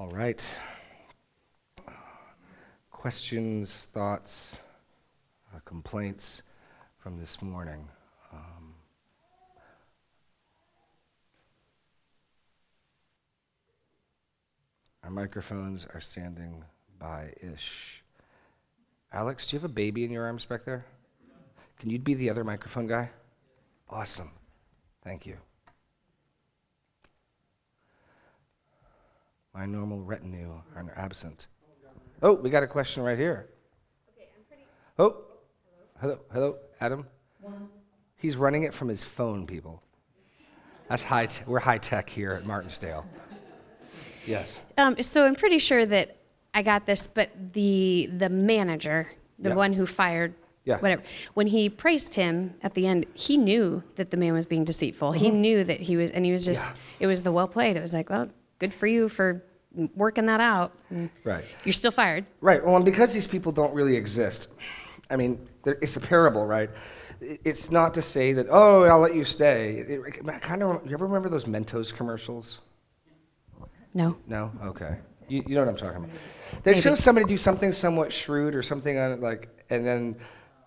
All right. Questions, thoughts, uh, complaints from this morning? Um, our microphones are standing by ish. Alex, do you have a baby in your arms back there? Can you be the other microphone guy? Awesome. Thank you. My normal retinue are absent. Oh, we got a question right here. Oh, hello, hello, Adam. He's running it from his phone, people. That's high. T- we're high tech here at Martinsdale. Yes. Um, so I'm pretty sure that I got this, but the the manager, the Yeah. one who fired, Yeah. whatever, when he praised him at the end, he knew that the man was being deceitful. He knew that he was, and he was just, Mm-hmm. Yeah. it was the well played. It was like, well, good for you for working that out. Right. You're still fired. Right. Well, and because these people don't really exist, I mean, it's a parable, right? It's not to say that, oh, I'll let you stay. It, it kind of. You ever remember those Mentos commercials? No. No? Okay. You, you know what I'm talking about. They'd Maybe. show somebody do something somewhat shrewd or something on it, like, and then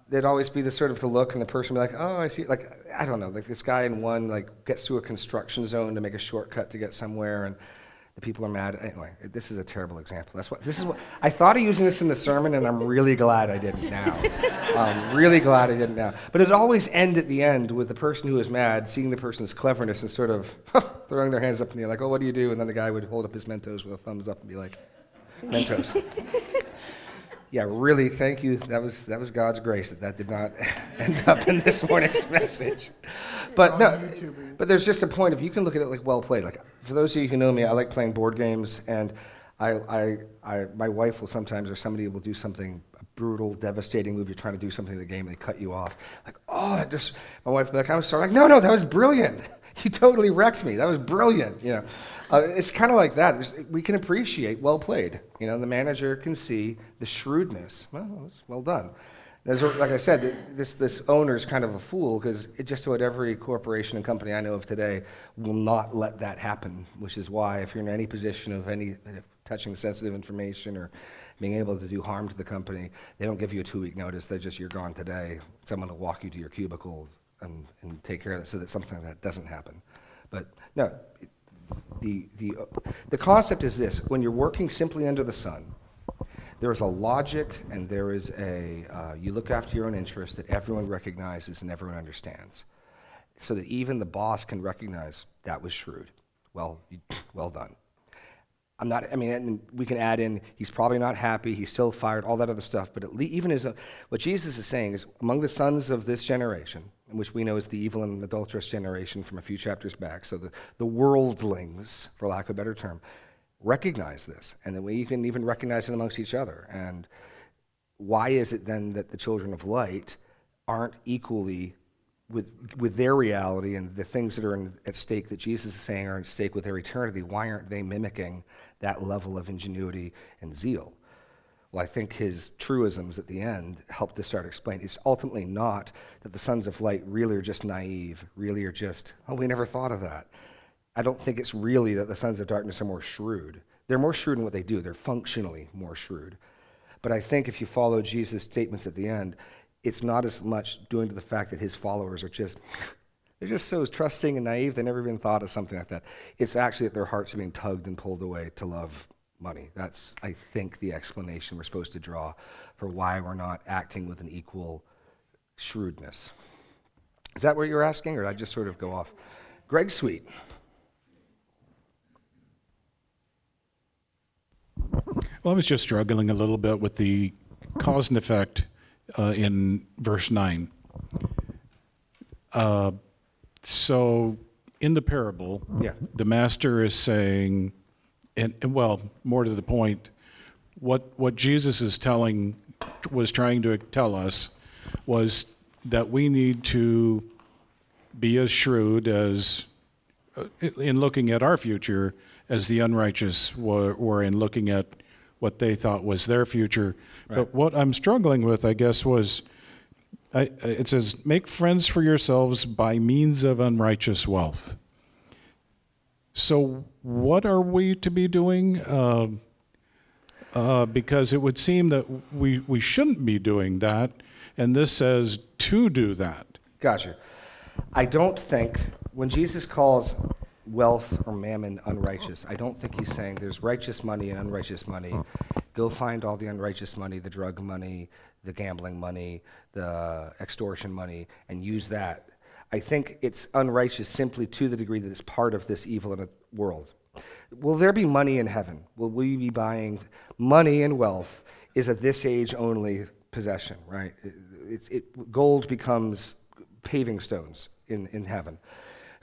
there'd always be the sort of the look, and the person would be like, oh, I see. Like, I don't know. Like this guy in one like gets to a construction zone to make a shortcut to get somewhere, and the people are mad. Anyway, this is a terrible example. That's what this is. What I thought of using this in the sermon, and I'm really glad I didn't now. um, really glad I didn't now. But it always end at the end with the person who is mad seeing the person's cleverness and sort of throwing their hands up in the air, like, oh, what do you do? And then the guy would hold up his Mentos with a thumbs up and be like, Mentos. yeah, really, thank you. That was that was God's grace that that did not end up in this morning's message. But no, but there's just a point. If you can look at it like well played. Like for those of you who know me, I like playing board games, and I, I, I my wife will sometimes or somebody will do something brutal, devastating move. You're trying to do something in the game, and they cut you off. Like oh, that just my wife will be like I'm sorry. Like no, no, that was brilliant. You totally wrecked me. That was brilliant. You know, uh, it's kind of like that. It's- we can appreciate well played. You know, the manager can see the shrewdness. Well, it was well done. There's, like I said, th- this owner is kind of a fool because just about every corporation and company I know of today will not let that happen. Which is why, if you're in any position of any touching sensitive information or being able to do harm to the company, they don't give you a two-week notice. They're just you're gone today. Someone will walk you to your cubicle and, and take care of it so that something like that doesn't happen. But no, the, the, the concept is this when you're working simply under the sun, there is a logic and there is a, uh, you look after your own interests that everyone recognizes and everyone understands. So that even the boss can recognize that was shrewd. Well, well done. I'm not, I mean, we can add in, he's probably not happy, he's still fired, all that other stuff, but at le- even as a, what Jesus is saying is among the sons of this generation, which we know is the evil and adulterous generation from a few chapters back, so the, the worldlings, for lack of a better term, recognize this, and then we can even recognize it amongst each other. And why is it then that the children of light aren't equally with, with their reality and the things that are in, at stake that Jesus is saying are at stake with their eternity, why aren't they mimicking that level of ingenuity and zeal? Well, I think his truisms at the end help this start explain. It's ultimately not that the sons of light really are just naive, really are just, oh, we never thought of that. I don't think it's really that the sons of darkness are more shrewd. They're more shrewd in what they do, they're functionally more shrewd. But I think if you follow Jesus' statements at the end, it's not as much due to the fact that his followers are just, they're just so trusting and naive, they never even thought of something like that. It's actually that their hearts are being tugged and pulled away to love money. That's, I think, the explanation we're supposed to draw for why we're not acting with an equal shrewdness. Is that what you're asking, or did I just sort of go off? Greg Sweet. Well, I was just struggling a little bit with the cause and effect uh, in verse 9. Uh, so, in the parable, Yeah. the master is saying, and, and well, more to the point, what, what Jesus is telling, was trying to tell us was that we need to be as shrewd as, uh, in looking at our future, as the unrighteous were, were in looking at what they thought was their future. But what I'm struggling with, I guess, was I, it says, make friends for yourselves by means of unrighteous wealth. So, what are we to be doing? Uh, uh, because it would seem that we, we shouldn't be doing that, and this says to do that. Gotcha. I don't think when Jesus calls wealth or mammon unrighteous, I don't think he's saying there's righteous money and unrighteous money. Go find all the unrighteous money, the drug money, the gambling money, the extortion money, and use that. I think it's unrighteous simply to the degree that it's part of this evil in the world. Will there be money in heaven? Will we be buying money and wealth? Is a this age only possession, right? It, it, it, gold becomes paving stones in, in heaven.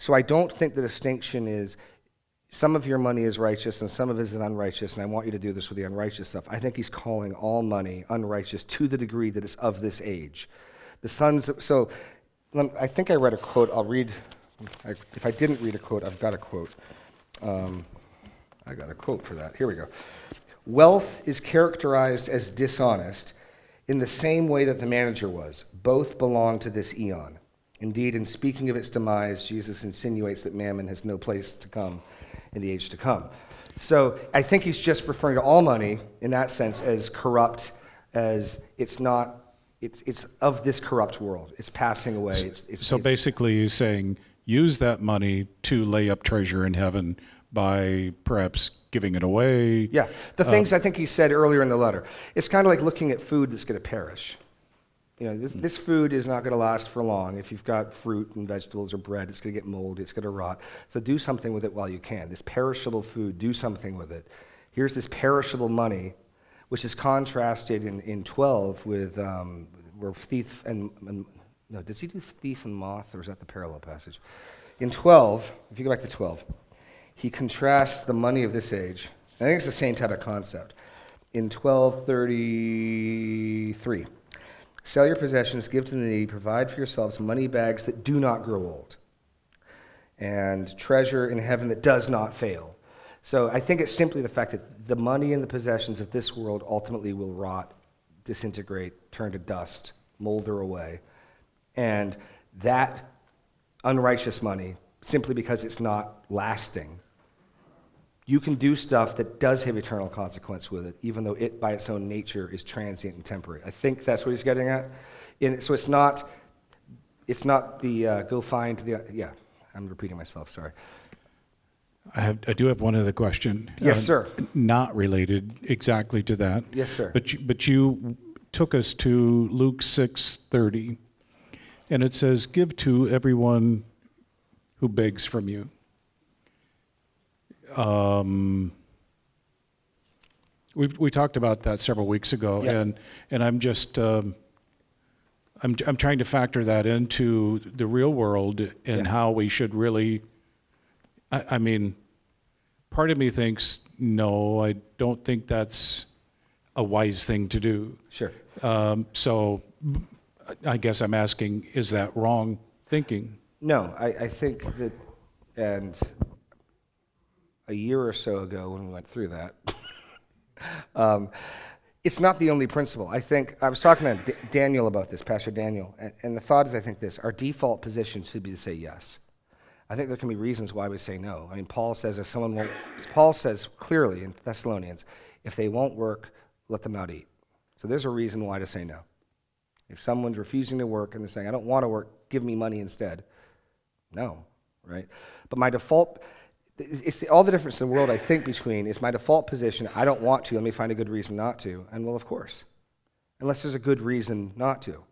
So I don't think the distinction is some of your money is righteous and some of it is unrighteous, and I want you to do this with the unrighteous stuff. I think he's calling all money unrighteous to the degree that it's of this age. The sons, so I think I read a quote. I'll read, if I didn't read a quote, I've got a quote. Um, I got a quote for that. Here we go. Wealth is characterized as dishonest in the same way that the manager was. Both belong to this eon. Indeed, in speaking of its demise, Jesus insinuates that mammon has no place to come in the age to come. So I think he's just referring to all money in that sense as corrupt, as it's not, it's, it's of this corrupt world. It's passing away. It's, it's, So it's- basically, he's saying use that money to lay up treasure in heaven by perhaps giving it away. Yeah, the uh, things I think he said earlier in the letter. It's kind of like looking at food that's going to perish. You know, this, this food is not going to last for long. If you've got fruit and vegetables or bread, it's going to get moldy, it's going to rot. So do something with it while you can. This perishable food, do something with it. Here's this perishable money, which is contrasted in, in 12 with um, where thief and, and no, does he do thief and moth, or is that the parallel passage? In 12, if you go back to 12, he contrasts the money of this age. I think it's the same type of concept. In 1233, sell your possessions, give to the needy, provide for yourselves money bags that do not grow old, and treasure in heaven that does not fail. So I think it's simply the fact that the money and the possessions of this world ultimately will rot, disintegrate, turn to dust, molder away. And that unrighteous money, simply because it's not lasting, you can do stuff that does have eternal consequence with it, even though it by its own nature is transient and temporary. I think that's what he's getting at. And so it's not, it's not the uh, go find the, yeah, I'm repeating myself, sorry. I, have, I do have one other question. Yes, Uh, sir. Not related exactly to that. Yes, sir. But you, but you took us to Luke six thirty, and it says, "Give to everyone who begs from you." Um, we we talked about that several weeks ago, Yeah. and and I'm just. Um, I'm, I'm trying to factor that into the real world and how we should really I, I mean, part of me thinks, no, I don't think that's a wise thing to do. Sure. Um, so I guess I'm asking, is that wrong thinking? No, I, I think that, and a year or so ago when we went through that, um, it's not the only principle. I think, I was talking to D- Daniel about this, Pastor Daniel, and, and the thought is I think this our default position should be to say yes. I think there can be reasons why we say no. I mean, Paul says if someone won't, Paul says clearly in Thessalonians, if they won't work, let them not eat. So there's a reason why to say no. If someone's refusing to work and they're saying, I don't want to work, give me money instead. No, right? But my default, it's all the difference in the world, I think, between is my default position, I don't want to, let me find a good reason not to. And well, of course, unless there's a good reason not to.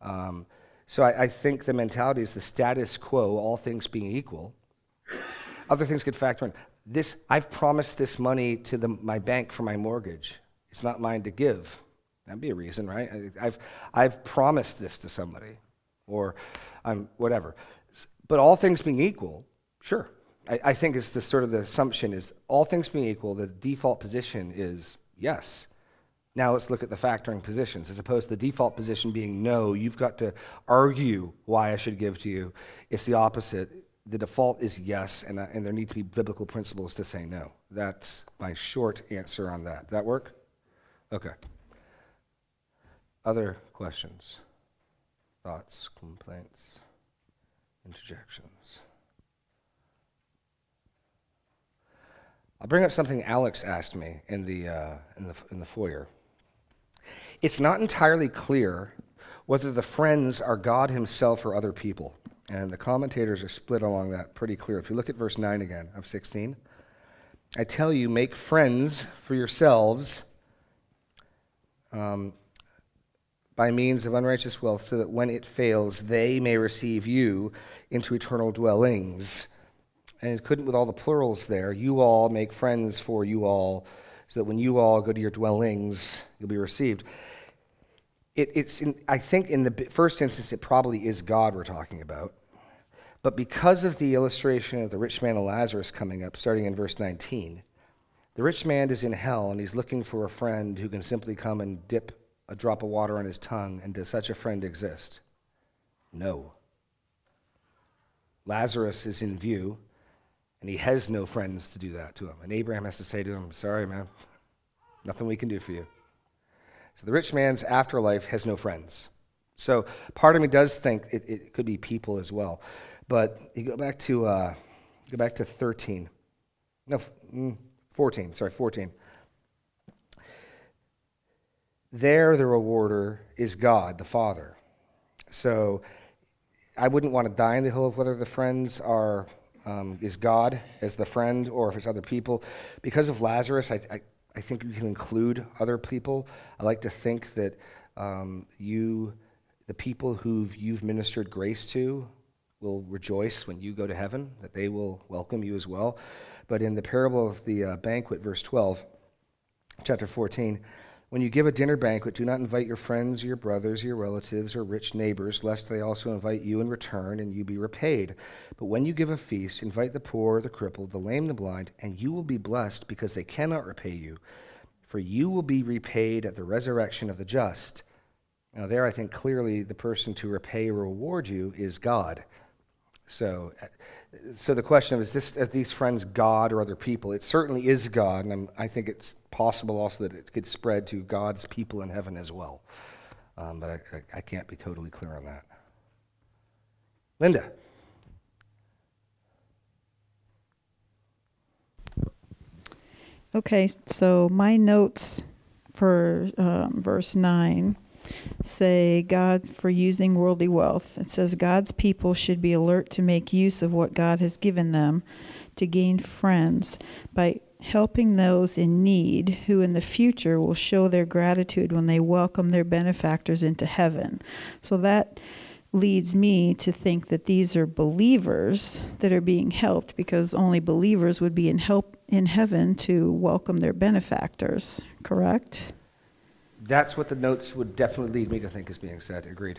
Um, so I, I think the mentality is the status quo, all things being equal. Other things could factor in. This, I've promised this money to the, my bank for my mortgage. It's not mine to give. That'd be a reason, right? I- I've, I've promised this to somebody, or um, whatever. But all things being equal, sure. I, I think it's the sort of the assumption is all things being equal, the default position is yes. Now let's look at the factoring positions, as opposed to the default position being no, you've got to argue why I should give to you. It's the opposite. The default is yes, and, I- and there need to be biblical principles to say no. That's my short answer on that. That work? Okay. Other questions, thoughts, complaints, interjections? I'll bring up something Alex asked me in the, uh, in the, in the foyer. It's not entirely clear whether the friends are God himself or other people. And the commentators are split along that pretty clear. If you look at verse 9 again of 16, I tell you, make friends for yourselves um, by means of unrighteous wealth, so that when it fails, they may receive you into eternal dwellings. And it couldn't with all the plurals there. You all make friends for you all, so that when you all go to your dwellings, you'll be received. It, it's in, I think in the first instance, it probably is God we're talking about. But because of the illustration of the rich man and Lazarus coming up, starting in verse 19, the rich man is in hell and he's looking for a friend who can simply come and dip a drop of water on his tongue. And does such a friend exist? No. Lazarus is in view and he has no friends to do that to him. And Abraham has to say to him, Sorry, man, nothing we can do for you. So the rich man's afterlife has no friends. So part of me does think it, it could be people as well. But you go back to uh, go back to 13. No, mm, 14. Sorry, 14. There, the rewarder is God, the Father. So I wouldn't want to die in the hill of whether the friends are um, is God as the friend or if it's other people. Because of Lazarus, I, I, I think you can include other people. I like to think that um, you, the people who you've ministered grace to, will rejoice when you go to heaven, that they will welcome you as well. But in the parable of the uh, banquet, verse 12, chapter 14, when you give a dinner banquet, do not invite your friends, your brothers, your relatives, or rich neighbors, lest they also invite you in return and you be repaid. But when you give a feast, invite the poor, the crippled, the lame, the blind, and you will be blessed because they cannot repay you. For you will be repaid at the resurrection of the just. Now, there I think clearly the person to repay or reward you is God. So, so the question of is this are these friends God or other people? It certainly is God, and I'm, i think it's possible also that it could spread to God's people in heaven as well. Um, but I, I, I can't be totally clear on that. Linda. Okay, so my notes for um, verse 9 say God for using worldly wealth. It says God's people should be alert to make use of what God has given them to gain friends by helping those in need who in the future will show their gratitude when they welcome their benefactors into heaven. So that leads me to think that these are believers that are being helped because only believers would be in help in heaven to welcome their benefactors, correct? That's what the notes would definitely lead me to think is being said. Agreed.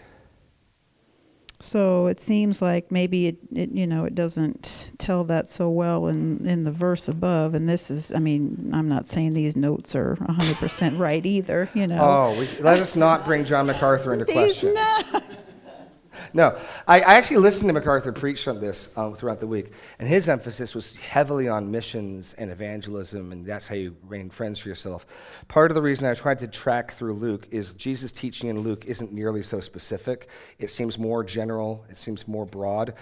So it seems like maybe it, it, you know, it doesn't tell that so well in, in the verse above. And this is, I mean, I'm not saying these notes are 100% right either, you know. Oh, we, let us not bring John MacArthur into question. no- No, I, I actually listened to MacArthur preach on this uh, throughout the week, and his emphasis was heavily on missions and evangelism, and that's how you gain friends for yourself. Part of the reason I tried to track through Luke is Jesus' teaching in Luke isn't nearly so specific. It seems more general, it seems more broad.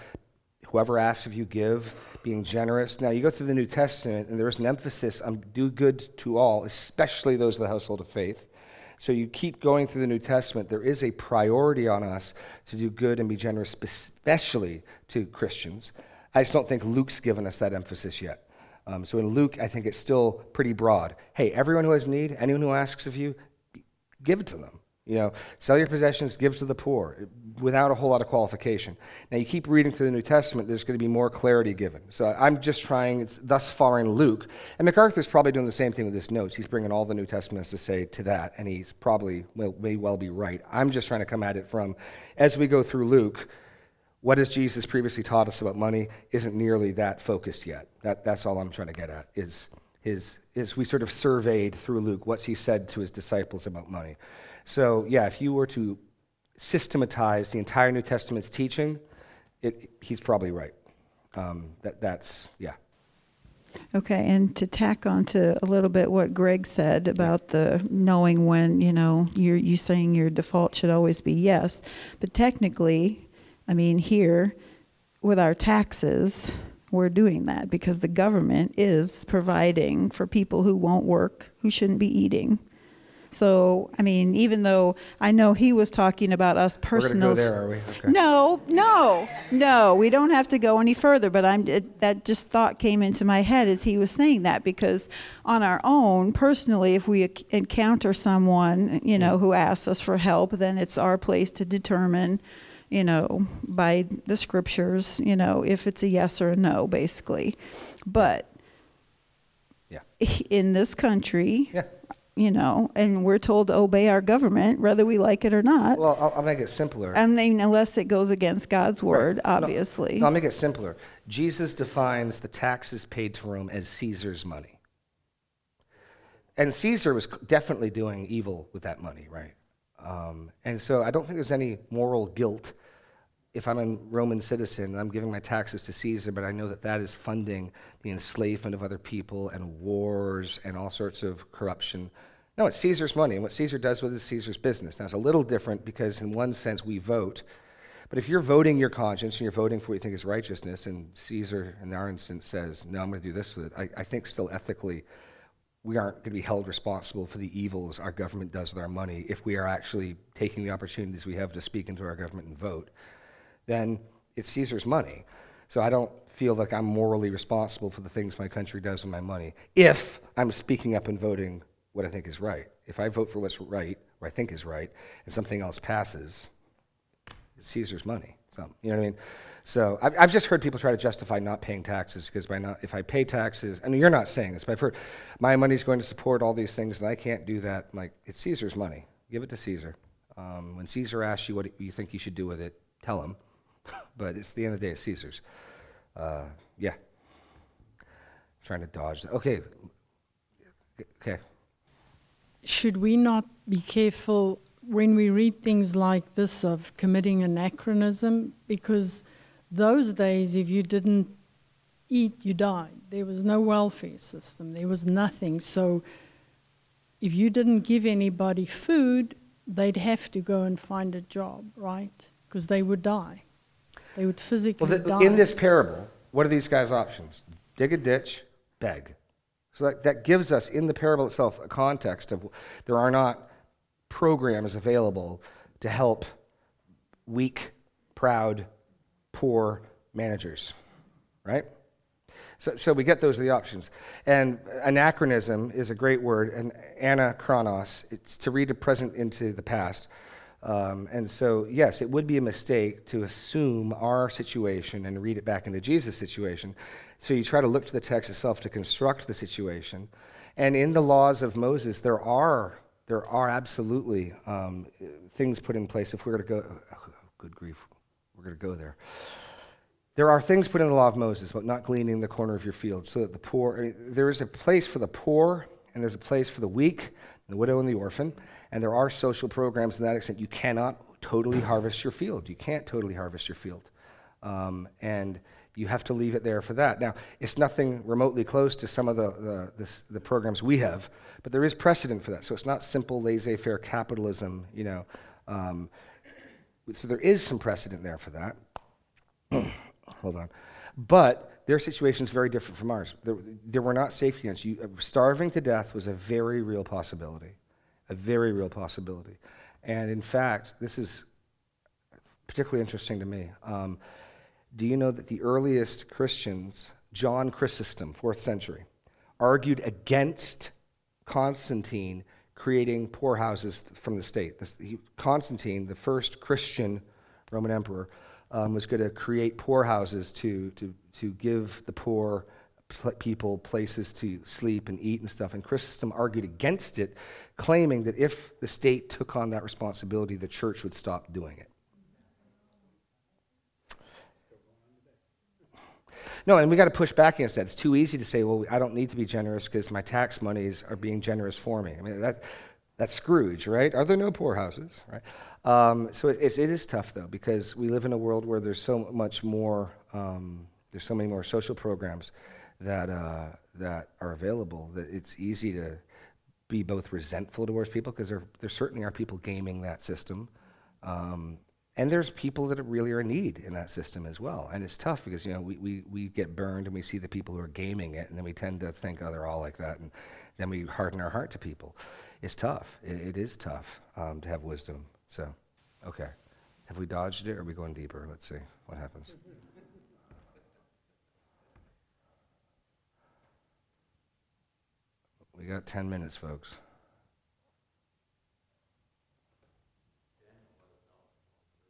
Whoever asks if you give, being generous. Now, you go through the New Testament, and there is an emphasis on do good to all, especially those of the household of faith. So you keep going through the New Testament, there is a priority on us to do good and be generous, especially to Christians. I just don't think Luke's given us that emphasis yet. Um, so in Luke, I think it's still pretty broad. Hey, everyone who has need, anyone who asks of you, give it to them. You know, sell your possessions, give to the poor, without a whole lot of qualification. Now, you keep reading through the New Testament, there's going to be more clarity given. So I'm just trying, thus far in Luke, and MacArthur's probably doing the same thing with his notes. He's bringing all the New Testaments to say to that, and he's probably will, may well be right. I'm just trying to come at it from, as we go through Luke, what has Jesus previously taught us about money isn't nearly that focused yet. That, that's all I'm trying to get at, is, is, is we sort of surveyed through Luke what's he said to his disciples about money. So, yeah, if you were to systematize the entire New Testament's teaching, it, he's probably right. Um, that, that's, yeah. Okay, and to tack on to a little bit what Greg said about the knowing when, you know, you're you saying your default should always be yes, but technically, I mean here with our taxes, we're doing that because the government is providing for people who won't work, who shouldn't be eating. So, I mean, even though I know he was talking about us We're going to go there, are we? Okay. No, no, no. We don't have to go any further. But I'm it, that just thought came into my head as he was saying that because on our own, personally, if we encounter someone you know mm-hmm. who asks us for help, then it's our place to determine, you know, by the scriptures, you know, if it's a yes or a no, basically. But Yeah. in this country, Yeah. You know, and we're told to obey our government, whether we like it or not. Well, I'll, I'll make it simpler. I mean, unless it goes against God's word, Right. No, obviously. No, I'll make it simpler. Jesus defines the taxes paid to Rome as Caesar's money. And Caesar was definitely doing evil with that money, right? Um, and so I don't think there's any moral guilt if I'm a Roman citizen and I'm giving my taxes to Caesar, but I know that that is funding the enslavement of other people and wars and all sorts of corruption. No, it's Caesar's money, and what Caesar does with it is Caesar's business. Now, it's a little different because, in one sense, we vote. But if you're voting your conscience and you're voting for what you think is righteousness, and Caesar, in our instance, says, No, I'm going to do this with it, I, I think still ethically, we aren't going to be held responsible for the evils our government does with our money if we are actually taking the opportunities we have to speak into our government and vote. Then it's Caesar's money. So I don't feel like I'm morally responsible for the things my country does with my money if I'm speaking up and voting what I think is right. If I vote for what's right, or I think is right, and something else passes, it's Caesar's money. So, you know what I mean? So I've, I've just heard people try to justify not paying taxes because by not, if I pay taxes, and you're not saying this, but I've heard my money's going to support all these things and I can't do that. I'm like, it's Caesar's money. Give it to Caesar. Um, when Caesar asks you what you think you should do with it, tell him. but it's the end of the day, it's Caesar's. Uh, yeah. Trying to dodge that. Okay. Okay. Should we not be careful when we read things like this of committing anachronism? Because those days, if you didn't eat, you died. There was no welfare system, there was nothing. So if you didn't give anybody food, they'd have to go and find a job, right? Because they would die. They would physically Well, th- die. in this parable, what are these guys' options? Dig a ditch, beg. So that, that gives us, in the parable itself, a context of there are not programs available to help weak, proud, poor managers, right? So, so we get those are the options. And anachronism is a great word, and anachronos, it's to read the present into the past. Um, and so, yes, it would be a mistake to assume our situation and read it back into Jesus' situation. So you try to look to the text itself to construct the situation. And in the laws of Moses, there are there are absolutely um, things put in place. If we were to go, oh, good grief, we're going to go there. There are things put in the law of Moses about not gleaning the corner of your field, so that the poor. I mean, there is a place for the poor, and there's a place for the weak, the widow, and the orphan. And there are social programs in that extent. You cannot totally harvest your field. You can't totally harvest your field, um, and you have to leave it there for that. Now, it's nothing remotely close to some of the the, the, programs we have, but there is precedent for that. So it's not simple laissez-faire capitalism, you know. Um, so there is some precedent there for that. Hold on. But their situation is very different from ours. There, there were not safety nets. You, starving to death was a very real possibility, a very real possibility. And in fact, this is particularly interesting to me. Um, do you know that the earliest Christians, John Chrysostom, fourth century, argued against Constantine creating poorhouses from the state? Constantine, the first Christian Roman emperor, um, was going to create poorhouses to, to, to give the poor pl- people places to sleep and eat and stuff. And Chrysostom argued against it, claiming that if the state took on that responsibility, the church would stop doing it. No, and we got to push back against that. It's too easy to say, well, I don't need to be generous because my tax monies are being generous for me. I mean, that, that's Scrooge, right? Are there no poorhouses, right? Um, so it, it is tough, though, because we live in a world where there's so much more, um, there's so many more social programs that, uh, that are available that it's easy to be both resentful towards people because there, there certainly are people gaming that system. Um, And there's people that really are in need in that system as well. And it's tough because, you know, we, we, we get burned and we see the people who are gaming it, and then we tend to think, oh, they're all like that. And then we harden our heart to people. It's tough. It, it is tough um, to have wisdom. So, okay. Have we dodged it or are we going deeper? Let's see what happens. We got 10 minutes, folks.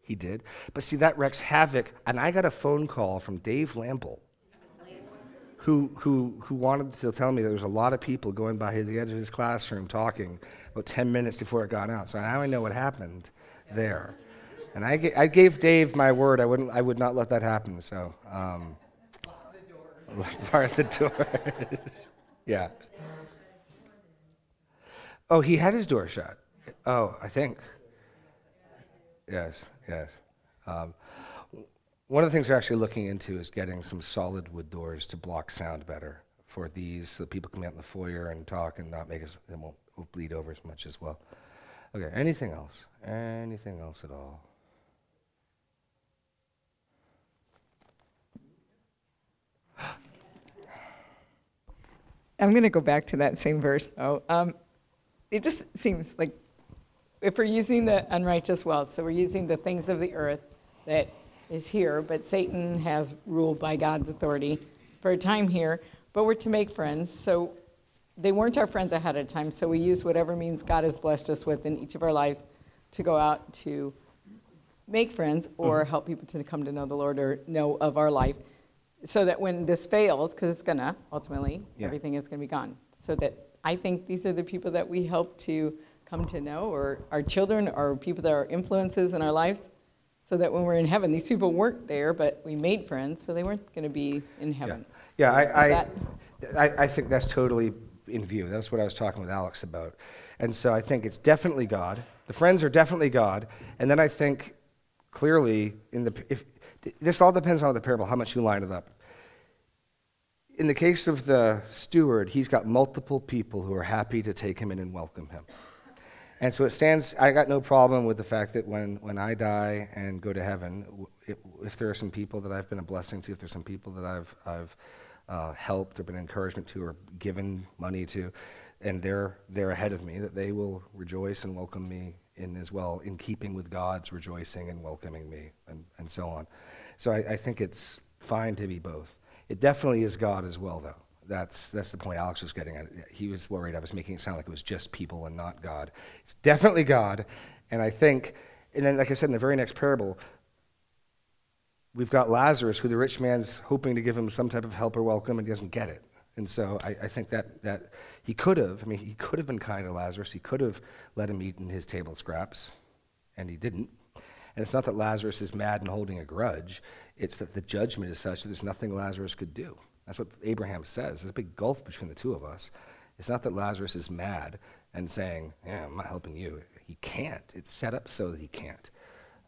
He did. But see, that wreaks havoc. And I got a phone call from Dave Lample, who, who, who wanted to tell me there was a lot of people going by the edge of his classroom talking about 10 minutes before it got out. So now I know what happened there. And I gave Dave my word I, wouldn't, I would not let that happen. So, um, bar the door. yeah. Oh, he had his door shut. Oh, I think. Yes, yes. Um, one of the things we're actually looking into is getting some solid wood doors to block sound better for these, so people be out in the foyer and talk and not make us, it won't, won't bleed over as much as well. Okay, anything else? Anything else at all? I'm going to go back to that same verse, though. Um, it just seems like if we're using the unrighteous wealth, so we're using the things of the earth that is here, but Satan has ruled by God's authority for a time here, but we're to make friends. So they weren't our friends ahead of time, so we use whatever means God has blessed us with in each of our lives to go out to make friends or mm-hmm. help people to come to know the Lord or know of our life so that when this fails, because it's gonna ultimately, Yeah. everything is gonna be gone. So that I think these are the people that we help to come to know, or our children, or people that are influences in our lives, so that when we're in heaven, these people weren't there, but we made friends, so they weren't gonna be in heaven. yeah I, I, I, I think that's totally in view. That's what I was talking with Alex about. And so I think it's definitely God. The friends are definitely God. And then I think clearly, in the, if, this all depends on the parable, how much you line it up. In the case of the steward, he's got multiple people who are happy to take him in and welcome him. And so it stands, I got no problem with the fact that when, when I die and go to heaven, if, if there are some people that I've been a blessing to, if there's some people that I've, I've uh, helped or been encouragement to or given money to, and they're, they're ahead of me, that they will rejoice and welcome me in as well, in keeping with God's rejoicing and welcoming me, and, and so on. So I, I think it's fine to be both. It definitely is God as well, though. That's, that's the point Alex was getting at. He was worried I was making it sound like it was just people and not God. It's definitely God. And I think, and then, like I said, in the very next parable, we've got Lazarus, who the rich man's hoping to give him some type of help or welcome, and he doesn't get it. And so I, I think that, that he could have, I mean, he could have been kind to Lazarus. He could have let him eat in his table scraps, and he didn't. And it's not that Lazarus is mad and holding a grudge, it's that the judgment is such that there's nothing Lazarus could do. That's what Abraham says. There's a big gulf between the two of us. It's not that Lazarus is mad and saying, Yeah, I'm not helping you. He can't. It's set up so that he can't.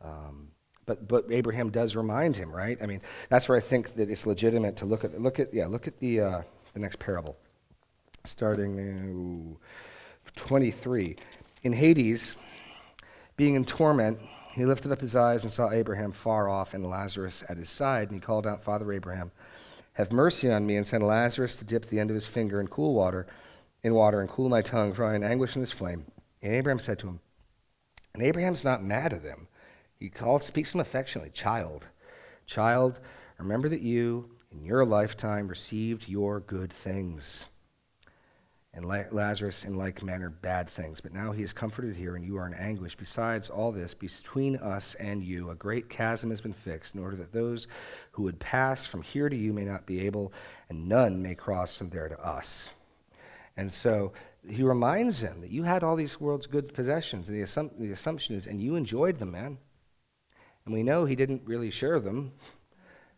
Um, but, but Abraham does remind him, right? I mean, that's where I think that it's legitimate to look at, look at yeah, look at the, uh, the next parable, starting in 23. In Hades, being in torment, he lifted up his eyes and saw Abraham far off and Lazarus at his side, and he called out, Father Abraham, have mercy on me and send Lazarus to dip the end of his finger in cool water, in water, and cool my tongue, for I am in anguish in this flame. And Abraham said to him, and Abraham's not mad at him. He calls, speaks to him affectionately, child. Child, remember that you, in your lifetime, received your good things and Lazarus in like manner bad things. But now he is comforted here, and you are in anguish. Besides all this, between us and you, a great chasm has been fixed, in order that those who would pass from here to you may not be able, and none may cross from there to us. And so he reminds them that you had all these world's good possessions, and the, assump- the assumption is, and you enjoyed them, man. And we know he didn't really share them,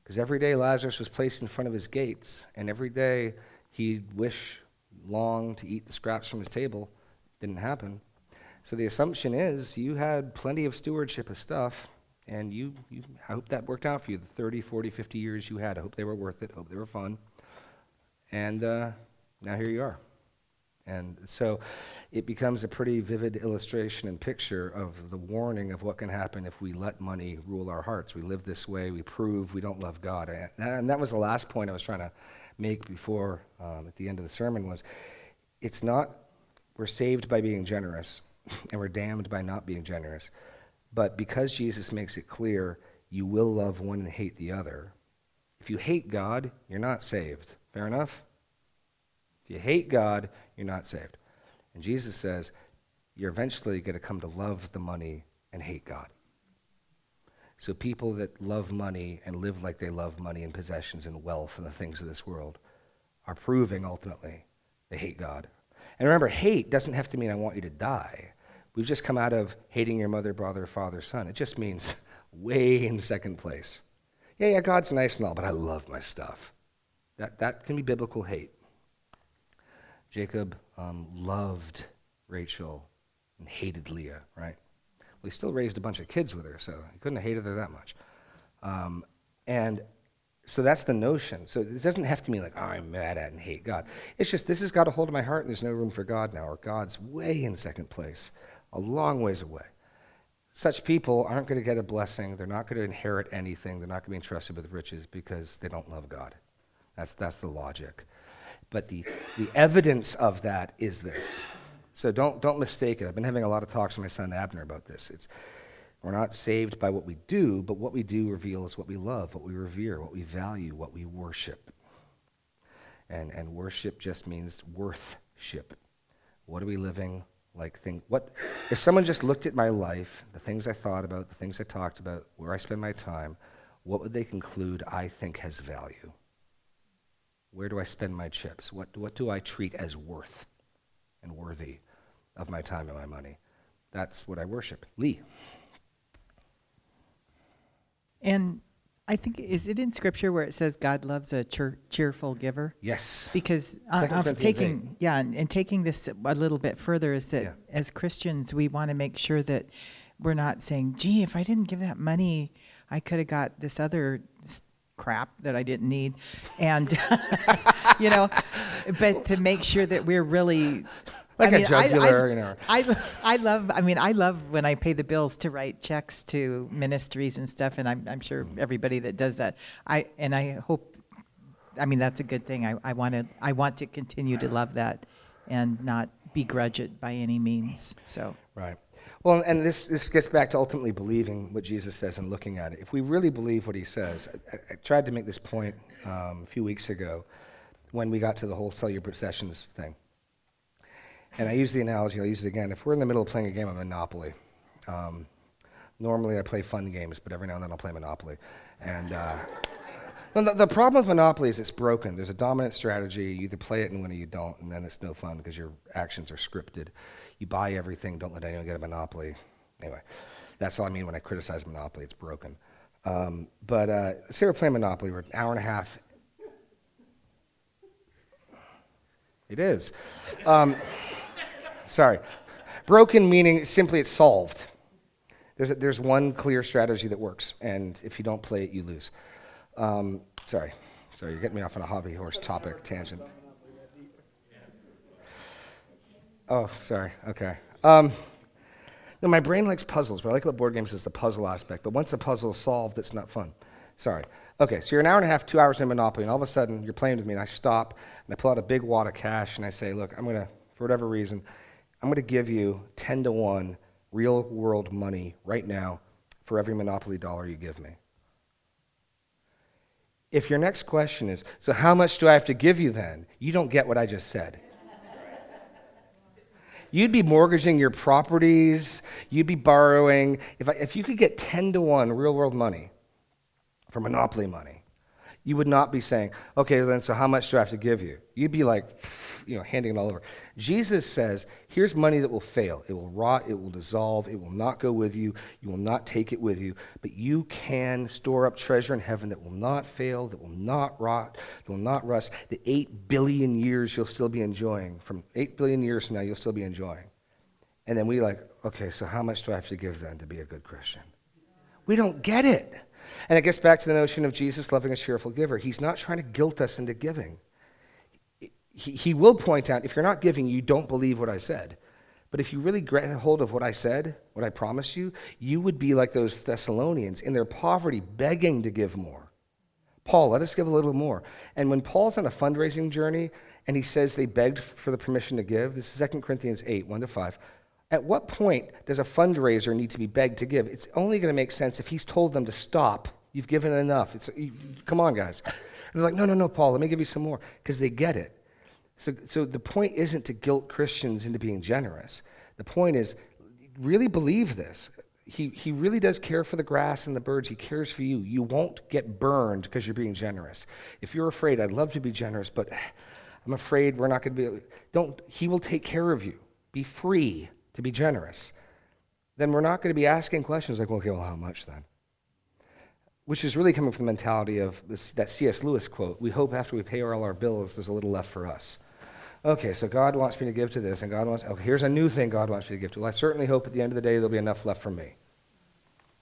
because every day Lazarus was placed in front of his gates, and every day he'd wish long to eat the scraps from his table. Didn't happen. So the assumption is you had plenty of stewardship of stuff, and you, you I hope that worked out for you. The 30, 40, 50 years you had, I hope they were worth it. I hope they were fun. And uh, now here you are. And so it becomes a pretty vivid illustration and picture of the warning of what can happen if we let money rule our hearts. We live this way, we prove we don't love God. And- And that was the last point I was trying to make before, um, at the end of the sermon, was it's not, we're saved by being generous, and we're damned by not being generous. But because Jesus makes it clear, you will love one and hate the other. If you hate God, you're not saved. Fair enough? If you hate God, you're not saved. And Jesus says, you're eventually going to come to love the money and hate God. So people that love money and live like they love money and possessions and wealth and the things of this world are proving ultimately they hate God. And remember, hate doesn't have to mean I want you to die. We've just come out of hating your mother, brother, father, son. It just means way in second place. Yeah, yeah, God's nice and all, but I love my stuff. That, that can be biblical hate. Jacob um, loved Rachel and hated Leah, right? He still raised a bunch of kids with her, so he couldn't have hated her that much. Um, and so that's the notion. So it doesn't have to mean like, oh, I'm mad at and hate God. It's just this has got a hold of my heart and there's no room for God now, or God's way in second place, a long ways away. Such people aren't going to get a blessing. They're not going to inherit anything. They're not going to be entrusted with riches because they don't love God. That's, that's the logic. But the, the evidence of that is this. So don't, don't mistake it. I've been having a lot of talks with my son Abner about this. It's, we're not saved by what we do, but what we do reveals what we love, what we revere, what we value, what we worship. And, and worship just means worthship. What are we living like? Think, what, if someone just looked at my life, the things I thought about, the things I talked about, where I spend my time, what would they conclude I think has value? Where do I spend my chips? What, what do I treat as worth and worthy of my time and my money? That's what I worship. Lee. And I think, is it in scripture where it says God loves a cheer, cheerful giver? Yes. Because uh, taking, yeah, and, and taking this a little bit further is that Yeah. as Christians, we want to make sure that we're not saying, gee, if I didn't give that money, I could have got this other crap that I didn't need. And, you know, but to make sure that we're really. Like a I, jugular, I, you know. I, I love, I mean, I love when I pay the bills to write checks to ministries and stuff, and I'm, I'm sure mm. everybody that does that. I, and I hope, I mean, that's a good thing. I, I want to, I want to continue to love that and not begrudge it by any means. So, Right. Well, and this, this gets back to ultimately believing what Jesus says and looking at it. If we really believe what he says, I, I tried to make this point um, a few weeks ago when we got to the whole sell your possessions thing. And I use the analogy, I'll use it again. If we're in the middle of playing a game of Monopoly, um, normally I play fun games, but every now and then I'll play Monopoly. And uh, the, the problem with Monopoly is it's broken. There's a dominant strategy. You either play it and win or you don't, and then it's no fun because your actions are scripted. You buy everything, don't let anyone get a Monopoly. Anyway, that's all I mean when I criticize Monopoly. It's broken. Um, but uh, say we're playing Monopoly. We're an hour and a half. It is. Um, sorry. Broken meaning simply it's solved. There's, a, there's one clear strategy that works, and if you don't play it, you lose. Um, sorry. Sorry, you're getting me off on a hobby horse topic tangent. Oh, sorry. Okay. Um, no, my brain likes puzzles. What I like about board games is the puzzle aspect. But once the puzzle is solved, it's not fun. Sorry. Okay, so you're an hour and a half, two hours in Monopoly, and all of a sudden you're playing with me, and I stop, and I pull out a big wad of cash, and I say, look, I'm going to, for whatever reason, I'm going to give you 10 to 1 real world money right now for every Monopoly dollar you give me. If your next question is, so how much do I have to give you then? You don't get what I just said. You'd be mortgaging your properties, you'd be borrowing. If, I, if you could get 10 to 1 real world money for monopoly money, you would not be saying, okay, then so how much do I have to give you? You'd be like, you know, handing it all over. Jesus says, here's money that will fail. It will rot, it will dissolve, it will not go with you, you will not take it with you, but you can store up treasure in heaven that will not fail, that will not rot, that will not rust. The eight billion years you'll still be enjoying, from eight billion years from now, you'll still be enjoying. And then we like, okay, so how much do I have to give then to be a good Christian? We don't get it. And it gets back to the notion of Jesus loving a cheerful giver. He's not trying to guilt us into giving. He, will point out if you're not giving, you don't believe what I said. But if you really grab hold of what I said, what I promised you, you would be like those Thessalonians in their poverty, begging to give more. Paul, let us give a little more. And when Paul's on a fundraising journey and he says they begged for the permission to give, this is 2 Corinthians 8, 1 to 5. At what point does a fundraiser need to be begged to give? It's only going to make sense if he's told them to stop. You've given enough. It's, you, come on, guys. And they're like, no, no, no, Paul, let me give you some more, because they get it. So, so the point isn't to guilt Christians into being generous. The point is, really believe this. He, he really does care for the grass and the birds. He cares for you. You won't get burned because you're being generous. If you're afraid, I'd love to be generous, but I'm afraid we're not going to be. Don't. He will take care of you. Be free to be generous. Then we're not going to be asking questions like, okay, well, how much then? Which is really coming from the mentality of this, that C.S. Lewis quote We hope after we pay all our bills, there's a little left for us. Okay, so God wants me to give to this, and God wants, okay, here's a new thing God wants me to give to. Well, I certainly hope at the end of the day there'll be enough left for me.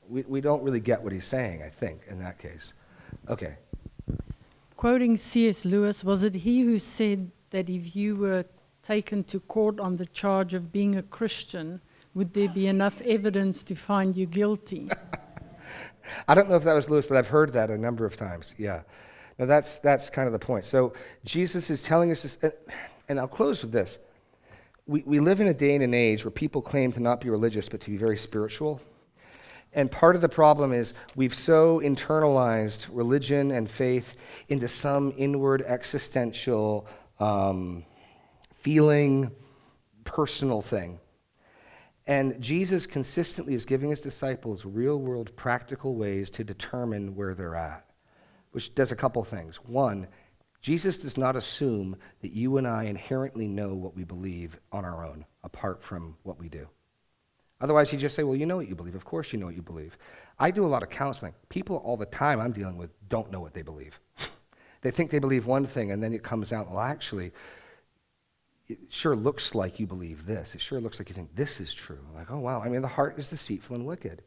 We, we don't really get what he's saying, I think, in that case. Okay. Quoting C.S. Lewis, was it he who said that if you were taken to court on the charge of being a Christian, would there be enough evidence to find you guilty? I don't know if that was Lewis, but I've heard that a number of times. Yeah. Now that's that's kind of the point. So Jesus is telling us this, and I'll close with this. We, we live in a day and an age where people claim to not be religious, but to be very spiritual. And part of the problem is we've so internalized religion and faith into some inward existential um, feeling, personal thing. And Jesus consistently is giving his disciples real world practical ways to determine where they're at, which does a couple things. One, Jesus does not assume that you and I inherently know what we believe on our own, apart from what we do. Otherwise, he'd just say, Well, you know what you believe. Of course, you know what you believe. I do a lot of counseling. People all the time I'm dealing with don't know what they believe. they think they believe one thing, and then it comes out, Well, actually, it sure looks like you believe this. It sure looks like you think this is true. Like, oh, wow. I mean, the heart is deceitful and wicked.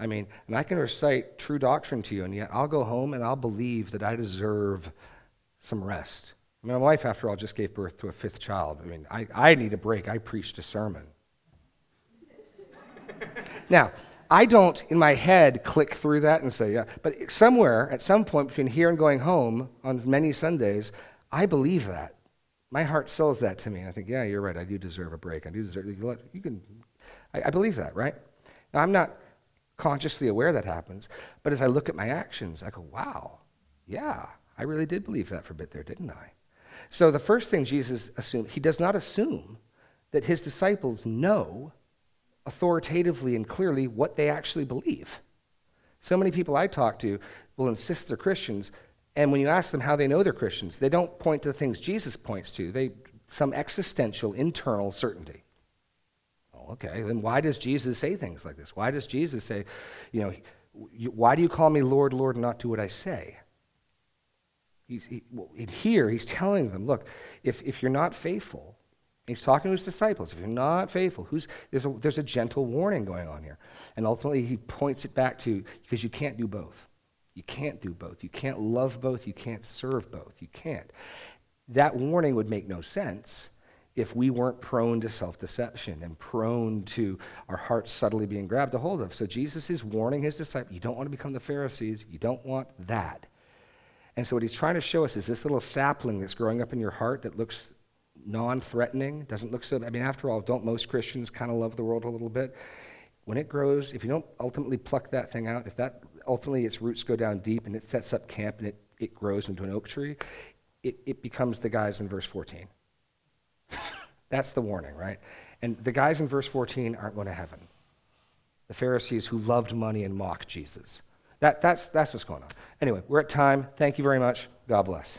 I mean, and I can recite true doctrine to you, and yet I'll go home and I'll believe that I deserve some rest. I mean, my wife, after all, just gave birth to a fifth child. I mean, I, I need a break. I preached a sermon. now, I don't, in my head, click through that and say, yeah. But somewhere, at some point between here and going home on many Sundays, I believe that. My heart sells that to me. And I think, yeah, you're right. I do deserve a break. I do deserve. You can. I, I believe that, right? Now, I'm not consciously aware that happens, but as I look at my actions, I go, wow, yeah, I really did believe that for a bit there, didn't I? So the first thing Jesus assumed, he does not assume that his disciples know authoritatively and clearly what they actually believe. So many people I talk to will insist they're Christians, and when you ask them how they know they're Christians, they don't point to the things Jesus points to. They some existential, internal certainty. Oh, okay, then why does Jesus say things like this? Why does Jesus say, you know, why do you call me Lord, Lord, and not do what I say? He's, he, well, here, he's telling them, look, if, if you're not faithful, he's talking to his disciples, if you're not faithful, who's, there's, a, there's a gentle warning going on here. And ultimately, he points it back to, because you can't do both. You can't do both. You can't love both. You can't serve both. You can't. That warning would make no sense if we weren't prone to self deception and prone to our hearts subtly being grabbed a hold of. So Jesus is warning his disciples you don't want to become the Pharisees. You don't want that. And so what he's trying to show us is this little sapling that's growing up in your heart that looks non threatening, doesn't look so. I mean, after all, don't most Christians kind of love the world a little bit? When it grows, if you don't ultimately pluck that thing out, if that ultimately its roots go down deep and it sets up camp and it, it grows into an oak tree, it, it becomes the guys in verse 14. That's the warning, right? And the guys in verse 14 aren't going to heaven. The Pharisees who loved money and mocked Jesus. That, that's, that's what's going on. Anyway, we're at time. Thank you very much. God bless.